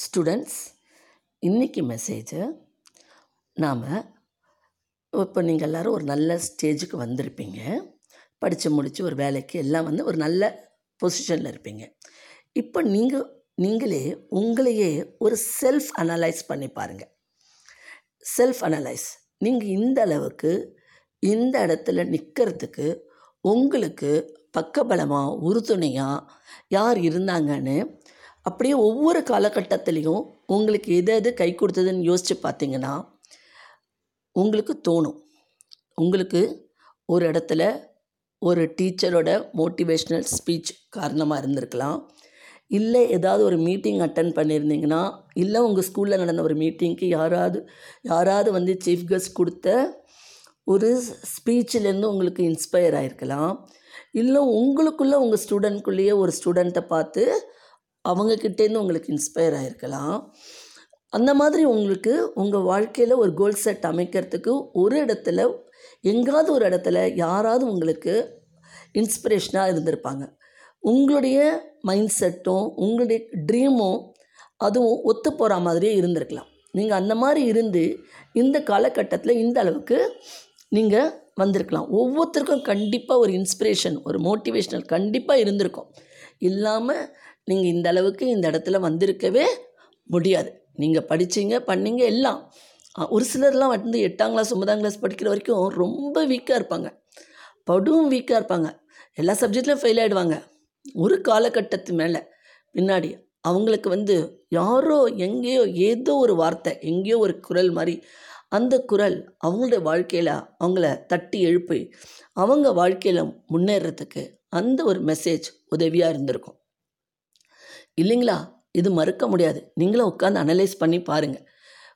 Students இன்றைக்கி message நாம் இப்போ நீங்கள் எல்லோரும் ஒரு நல்ல ஸ்டேஜுக்கு வந்திருப்பீங்க. படித்து முடித்து ஒரு வேலைக்கு எல்லாம் வந்து ஒரு நல்ல பொசிஷனில் இருப்பீங்க. இப்போ நீங்கள் நீங்களே உங்களையே ஒரு செல்ஃப் அனலைஸ் பண்ணி பாருங்கள் செல்ஃப் அனலைஸ் நீங்கள் இந்த அளவுக்கு இந்த இடத்துல நிற்கிறதுக்கு உங்களுக்கு பக்கபலமாக உறுதுணையாக யார் இருந்தாங்கன்னு அப்படியே ஒவ்வொரு காலகட்டத்திலையும் உங்களுக்கு எது எது கை கொடுத்ததுன்னு யோசித்து பார்த்தீங்கன்னா உங்களுக்கு தோணும். உங்களுக்கு ஒரு இடத்துல ஒரு டீச்சரோட மோட்டிவேஷ்னல் ஸ்பீச் காரணமாக இருந்திருக்கலாம். இல்லை ஏதாவது ஒரு மீட்டிங் அட்டன் பண்ணியிருந்தீங்கன்னா இல்லை உங்கள் ஸ்கூலில் நடந்த ஒரு மீட்டிங்க்கு யாராவது யாராவது வந்து சீஃப் கெஸ்ட் கொடுத்த ஒரு ஸ்பீச்சிலேருந்து உங்களுக்கு இன்ஸ்பயர் ஆகிருக்கலாம் இல்லை உங்களுக்குள்ளே உங்கள் ஸ்டூடெண்ட்குள்ளேயே ஒரு ஸ்டூடெண்ட்டை பார்த்து அவங்கக்கிட்டேருந்து உங்களுக்கு இன்ஸ்பயர் ஆகிருக்கலாம் அந்த மாதிரி உங்களுக்கு உங்கள் வாழ்க்கையில் ஒரு கோல் செட் அமைக்கிறதுக்கு ஒரு இடத்துல எங்காவது ஒரு இடத்துல யாராவது உங்களுக்கு இன்ஸ்பிரேஷனாக இருந்திருப்பாங்க. உங்களுடைய மைண்ட் செட்டும் உங்களுடைய ட்ரீமும் அதுவும் ஒத்து போகிற மாதிரியே இருந்திருக்கலாம். நீங்கள் அந்த மாதிரி இருந்து இந்த காலகட்டத்தில் இந்த அளவுக்கு நீங்கள் வந்திருக்கலாம். ஒவ்வொருத்தருக்கும் கண்டிப்பாக ஒரு இன்ஸ்பிரேஷன் ஒரு மோட்டிவேஷ்னல் கண்டிப்பாக இருந்திருக்கும். இல்லாமல் நீங்கள் இந்த அளவுக்கு இந்த இடத்துல வந்திருக்கவே முடியாது. நீங்கள் படிச்சீங்க பண்ணீங்க எல்லாம். ஒரு சிலர்லாம் வந்து எட்டாம் கிளாஸ் ஒன்பதாம் கிளாஸ் படிக்கிற வரைக்கும் ரொம்ப வீக்காக இருப்பாங்க. படும் வீக்காக இருப்பாங்க. எல்லா சப்ஜெக்ட்லையும் ஃபெயில் ஆகிடுவாங்க ஒரு காலகட்டத்து மேலே பின்னாடி அவங்களுக்கு வந்து யாரோ எங்கேயோ ஏதோ ஒரு வார்த்தை எங்கேயோ ஒரு குரல் மாதிரி அந்த குரல் அவங்களுடைய வாழ்க்கையில் அவங்கள தட்டி எழுப்பி அவங்க வாழ்க்கையில் முன்னேறத்துக்கு அந்த ஒரு மெசேஜ் உதவியாக இருந்திருக்கும். இல்லைங்களா? இது மறுக்க முடியாது. நீங்களும் உட்காந்து அனலைஸ் பண்ணி பாருங்கள்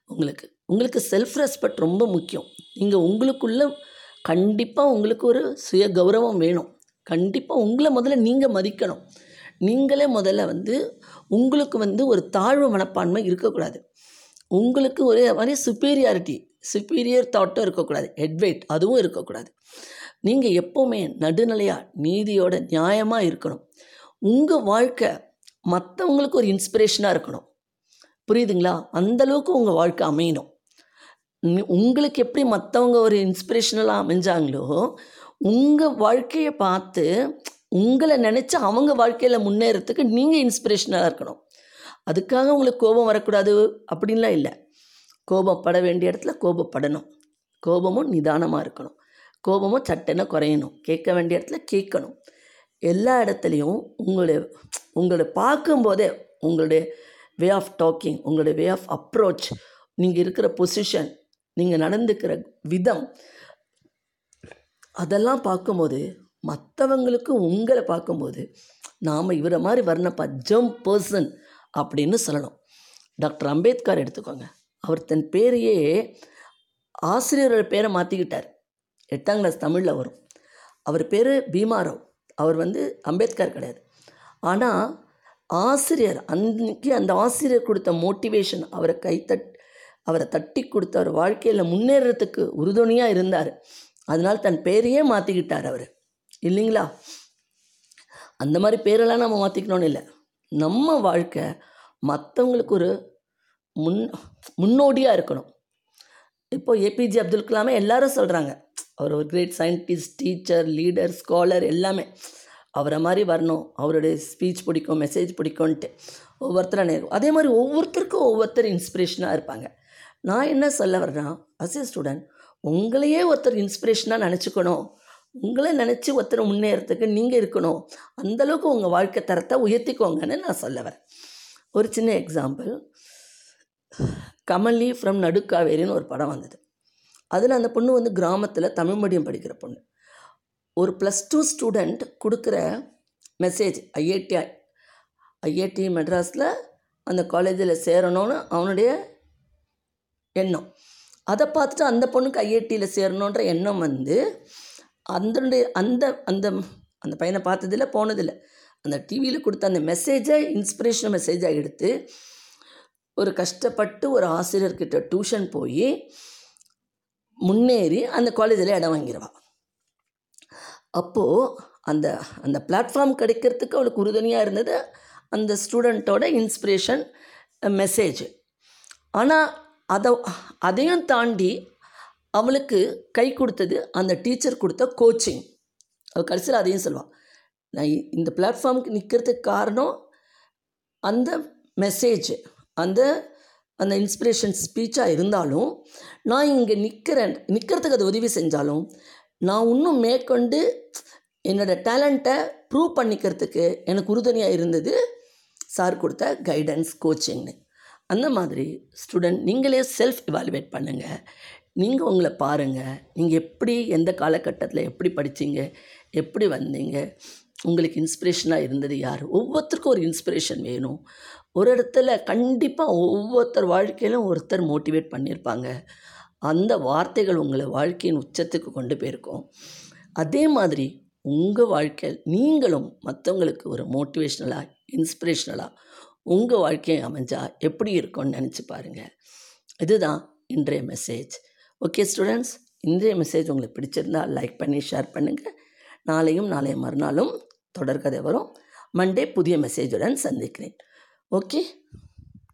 உங்களுக்கு உங்களுக்கு செல்ஃப் ரெஸ்பெக்ட் ரொம்ப முக்கியம். நீங்கள் உங்களுக்குள்ள கண்டிப்பாக உங்களுக்கு ஒரு சுய கௌரவம் வேணும். கண்டிப்பாக உங்களை முதல்ல நீங்கள் மதிக்கணும். நீங்களே முதல்ல வந்து உங்களுக்கு வந்து ஒரு தாழ்வு மனப்பான்மை இருக்கக்கூடாது. உங்களுக்கு ஒரு மாதிரி சுப்பீரியாரிட்டி சுப்பீரியர் தாட்டும் இருக்கக்கூடாது. ஹெட்வெயிட் அதுவும் இருக்கக்கூடாது. நீங்கள் எப்போவுமே நடுநிலையாக நீதியோட நியாயமாக இருக்கணும். உங்கள் வாழ்க்கை மற்றவங்களுக்கு ஒரு இன்ஸ்பிரேஷனாக இருக்கணும். புரியுதுங்களா? அந்த அளவுக்கு உங்கள் வாழ்க்கை அமையணும். உங்களுக்கு எப்படி மற்றவங்க ஒரு இன்ஸ்பிரேஷனலாக அமைஞ்சாங்களோ உங்கள் வாழ்க்கையை பார்த்து உங்களை நினச்சி அவங்க வாழ்க்கையில் முன்னேறத்துக்கு நீங்கள் இன்ஸ்பிரேஷனாக இருக்கணும். அதுக்காக உங்களுக்கு கோபம் வரக்கூடாது அப்படின்லாம் இல்லை. கோபப்பட வேண்டிய இடத்துல கோபப்படணும். கோபமும் நிதானமாக இருக்கணும். கோபமும் சட்டென குறையணும். கேட்க வேண்டிய இடத்துல கேட்கணும். எல்லா இடத்துலையும் உங்களுடைய உங்களை பார்க்கும்போதே உங்களுடைய வே ஆஃப் டாக்கிங் உங்களுடைய வே ஆஃப் அப்ரோச் நீங்கள் இருக்கிற பொசிஷன் நீங்கள் நடந்துக்கிற விதம் அதெல்லாம் பார்க்கும்போது மற்றவங்களுக்கு உங்களை பார்க்கும்போது நாம் இவரை மாதிரி வரணுப்பா ஜம் பர்சன் அப்படின்னு சொல்லணும். டாக்டர் அம்பேத்கர் எடுத்துக்கோங்க. அவர் தன் பேரையே ஆசிரியரோட பேரை மாற்றிக்கிட்டார் எட்டாம் கிளாஸ் தமிழில் வரும். அவர் பேர் பீமாராவ். அவர் வந்து அம்பேத்கர் கிடையாது. ஆனால் ஆசிரியர் அன்னைக்கு அந்த ஆசிரியர் கொடுத்த மோட்டிவேஷன் அவரை கைத்தட் அவரை தட்டி கொடுத்த அவர் வாழ்க்கையில் முன்னேறத்துக்கு உறுதுணையாக இருந்தார். அதனால் தன் பேரையே மாற்றிக்கிட்டார் அவர். இல்லைங்களா? அந்த மாதிரி பேரெல்லாம் நம்ம மாற்றிக்கணும்னு இல்லை. நம்ம வாழ்க்கை மற்றவங்களுக்கு ஒரு முன் முன்னோடியாக இருக்கணும். இப்போ ஏபிஜே அப்துல் கலாமே எல்லாரும் சொல்கிறாங்க அவர் ஒரு great scientist teacher leader scholar எல்லாமே. அவரை மாதிரி வரணும் அவருடைய ஸ்பீச் பிடிக்கும் மெசேஜ் பிடிக்கும்ன்ட்டு. ஒவ்வொருத்தரும் நேரம் அதே மாதிரி ஒவ்வொருத்தருக்கும் ஒவ்வொருத்தர் இன்ஸ்பிரேஷனாக இருப்பாங்க. நான் என்ன சொல்ல வர்றேன்னா அஸ் ஸ்டூடெண்ட் உங்களையே ஒருத்தர் இன்ஸ்பிரேஷனாக நினச்சிக்கணும். உங்களை நினச்சி ஒருத்தர் முன்னேறத்துக்கு நீங்கள் இருக்கணும். அந்தளவுக்கு உங்கள் வாழ்க்கை தரத்தை உயர்த்திக்கோங்கன்னு நான் சொல்ல வரேன் ஒரு சின்ன எக்ஸாம்பிள் கமலி ஃப்ரம் நடுக்காவேரின்னு ஒரு படம் வந்தது. அதில் அந்த பொண்ணு வந்து கிராமத்தில் தமிழ் மீடியம் படிக்கிற பொண்ணு. ஒரு ப்ளஸ் டூ ஸ்டூடெண்ட் கொடுக்குற மெசேஜ் ஐஐடி ஐஐடி மெட்ராஸில் அந்த காலேஜில் சேரணும்னு அவனுடைய எண்ணம். அதை பார்த்துட்டு அந்த பொண்ணுக்கு ஐஐடியில் சேரணுன்ற எண்ணம் வந்து அதனுடைய அந்த அந்த அந்த பையனை பார்த்ததில்ல போனதில்லை. அந்த டிவியில் கொடுத்த அந்த மெசேஜை இன்ஸ்பிரேஷனல் மெசேஜாக எடுத்து ஒரு கஷ்டப்பட்டு ஒரு ஆசிரியர்கிட்ட டியூஷன் போய் முன்னேறி அந்த காலேஜில் இடம் வாங்கிடுவான் அப்போது அந்த அந்த பிளாட்ஃபார்ம் கிடைக்கிறதுக்கு அவளுக்கு உறுதுணையாக இருந்தது அந்த ஸ்டூடெண்ட்டோட இன்ஸ்பிரேஷன் மெசேஜ் ஆனால் அதை அதையும் தாண்டி அவளுக்கு கை கொடுத்தது அந்த டீச்சர் கொடுத்த கோச்சிங் அவள் கடைசியில் அதையும் சொல்லுவாள் நான் இந்த பிளாட்ஃபார்முக்கு நிற்கிறதுக்கு காரணம் அந்த மெசேஜ் அந்த அந்த இன்ஸ்பிரேஷன் ஸ்பீச்சாக இருந்தாலும் நான் இங்கே நிற்கிறேன் நிற்கிறதுக்கு அது உதவி செஞ்சாலும் நான் இன்னும் மேற்கொண்டு என்னோடய டேலண்ட்டை ப்ரூவ் பண்ணிக்கிறதுக்கு எனக்கு உறுதுணையாக இருந்தது சார் கொடுத்த கைடன்ஸ் கோச்சிங்னு அந்த மாதிரி ஸ்டூடெண்ட் நீங்களே செல்ஃப் இவாலுவேட் பண்ணுங்கள் நீங்கள் உங்களை பாருங்கள் நீங்கள் எப்படி எந்த காலகட்டத்தில் எப்படி படித்தீங்க எப்படி வந்தீங்க? உங்களுக்கு இன்ஸ்பிரேஷனாக இருந்தது யார்? ஒவ்வொருத்தருக்கும் ஒரு இன்ஸ்பிரேஷன் வேணும். ஒரு இடத்துல கண்டிப்பாக ஒவ்வொருத்தர் வாழ்க்கையிலும் ஒருத்தர் மோட்டிவேட் பண்ணியிருப்பாங்க. அந்த வார்த்தைகள் உங்களை வாழ்க்கையின் உச்சத்துக்கு கொண்டு போயிருக்கும். அதே மாதிரி உங்கள் வாழ்க்கையில் நீங்களும் மற்றவங்களுக்கு ஒரு மோட்டிவேஷ்னலாக இன்ஸ்பிரேஷ்னலாக உங்கள் வாழ்க்கையை அமைஞ்சால் எப்படி இருக்கும்னு நினச்சி பாருங்கள் இதுதான் இன்றைய மெசேஜ் ஓகே ஸ்டூடெண்ட்ஸ் இன்றைய மெசேஜ் உங்களுக்கு பிடிச்சிருந்தா லைக் பண்ணி ஷேர் பண்ணுங்கள் நாளையும் நாளைய மறுநாளும் தொடர்கதை வரும். மண்டே புதிய மெசேஜுடன் சந்திக்கிறேன். ஓகே